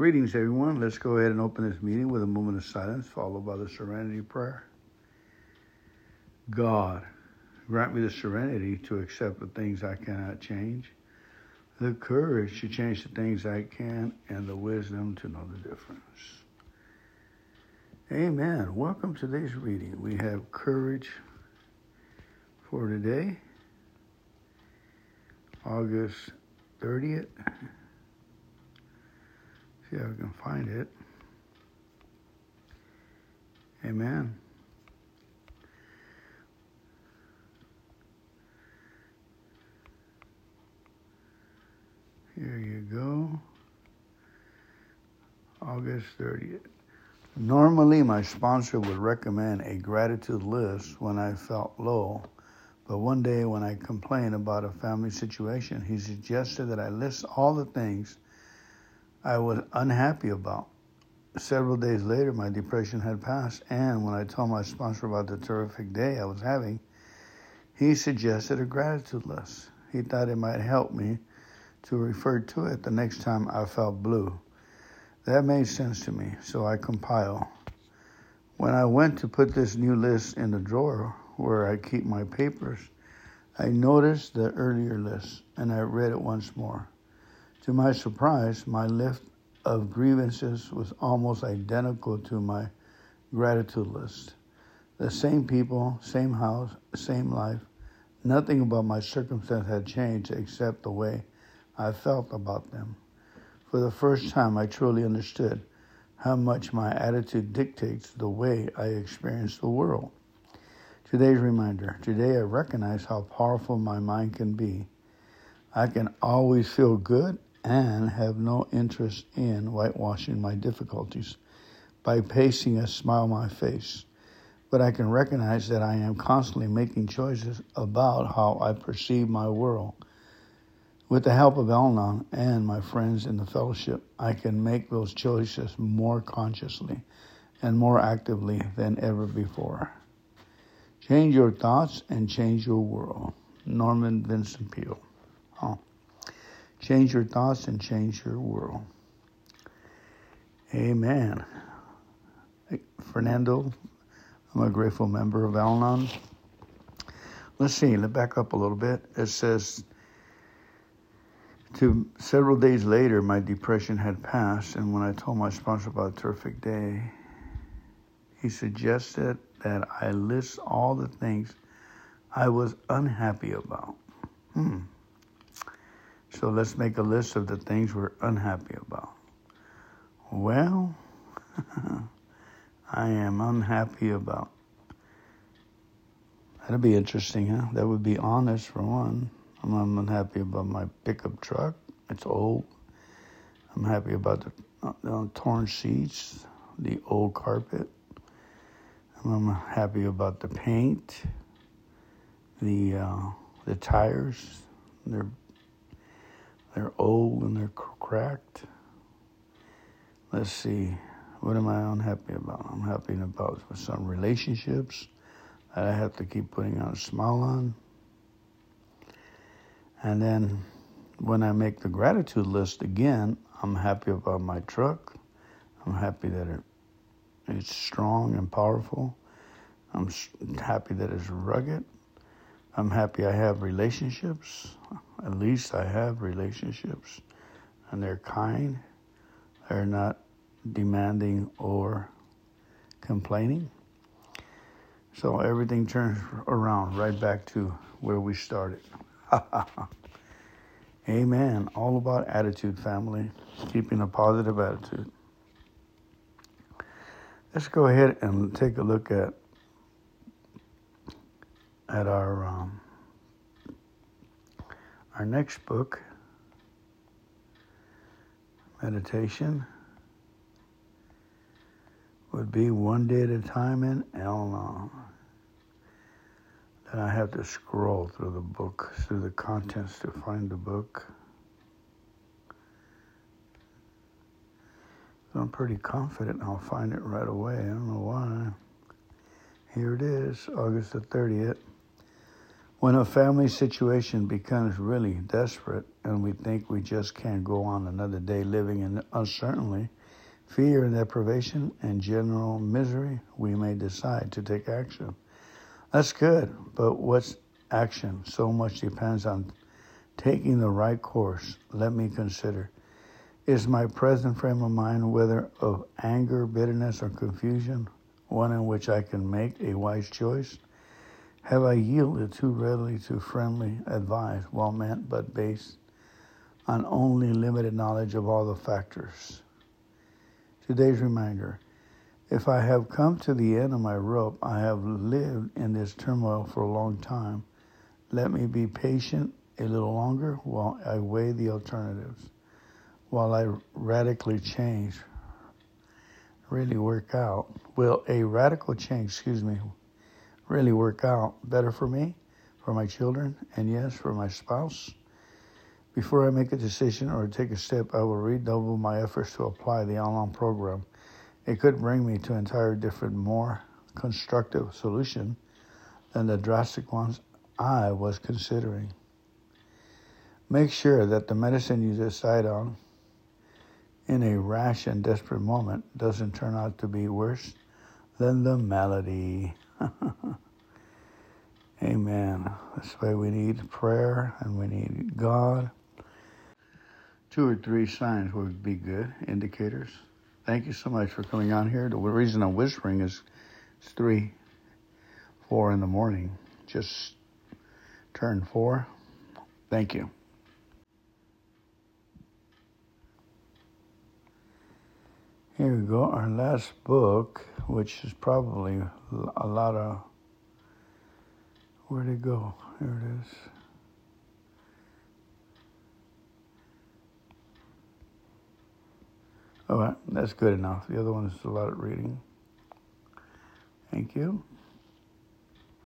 Greetings, everyone. Let's go ahead and open this meeting with a moment of silence, followed by the serenity prayer. God, grant me the serenity to accept the things I cannot change, the courage to change the things I can, and the wisdom to know the difference. Amen. Welcome to today's reading. We have courage for today, August 30th. See if I can find it. Amen. Here you go. August 30th. Normally, my sponsor would recommend a gratitude list when I felt low, but one day when I complained about a family situation, he suggested that I list all the things I was unhappy about. Several days later, my depression had passed, and when I told my sponsor about the terrific day I was having, he suggested a gratitude list. He thought it might help me to refer to it the next time I felt blue. That made sense to me, so I compiled. When I went to put this new list in the drawer where I keep my papers, I noticed the earlier list and I read it once more. To my surprise, my list of grievances was almost identical to my gratitude list. The same people, same house, same life. Nothing about my circumstance had changed except the way I felt about them. For the first time, I truly understood how much my attitude dictates the way I experience the world. Today's reminder today, I recognize how powerful my mind can be. I can always feel good and have no interest in whitewashing my difficulties by pasting a smile on my face. But I can recognize that I am constantly making choices about how I perceive my world. With the help of Al and my friends in the fellowship, I can make those choices more consciously and more actively than ever before. Change your thoughts and change your world. Norman Vincent Peale. Change your thoughts and change your world. Amen. Fernando, I'm a grateful member of Al Anon. Let's see, let's back up a little bit. It says, to several days later, my depression had passed, and when I told my sponsor about a terrific day, he suggested that I list all the things I was unhappy about. Hmm. So let's make a list of the things we're unhappy about. Well, I am unhappy about. That'd be interesting, huh? That would be honest for one. I'm unhappy about my pickup truck. It's old. I'm happy about the, the torn seats, the old carpet. I'm happy about the paint, the uh, the tires. They're they're old and they're cracked. Let's see. What am I unhappy about? I'm happy about some relationships that I have to keep putting on a smile on. And then when I make the gratitude list again, I'm happy about my truck. I'm happy that it, it's strong and powerful. I'm happy that it's rugged. I'm happy I have relationships. At least I have relationships. And they're kind. They're not demanding or complaining. So everything turns around right back to where we started. Amen. All about attitude, family. Keeping a positive attitude. Let's go ahead and take a look at at our um, our next book, meditation, would be one day at a time in Al-Anon. Then I have to scroll through the book, through the contents to find the book. I'm pretty confident I'll find it right away. I don't know why. Here it is, August the 30th. When a family situation becomes really desperate and we think we just can't go on another day living in uncertainty, fear and deprivation, and general misery, we may decide to take action. That's good, but what's action? So much depends on taking the right course. Let me consider. Is my present frame of mind, whether of anger, bitterness, or confusion, one in which I can make a wise choice? Have I yielded too readily to friendly advice, well meant but based on only limited knowledge of all the factors? Today's reminder if I have come to the end of my rope, I have lived in this turmoil for a long time. Let me be patient a little longer while I weigh the alternatives, while I radically change, really work out. Will a radical change, excuse me, really work out better for me, for my children, and yes, for my spouse. Before I make a decision or take a step, I will redouble my efforts to apply the Al-Anon program. It could bring me to an entire different, more constructive solution than the drastic ones I was considering. Make sure that the medicine you decide on in a rash and desperate moment doesn't turn out to be worse than the malady. Amen. That's why we need prayer and we need God. Two or three signs would be good indicators. Thank you so much for coming on here. The reason I'm whispering is it's three, four in the morning. Just turned four. Thank you. Here we go, our last book, which is probably a lot of. Where'd it go? Here it is. All right, that's good enough. The other one is a lot of reading. Thank you.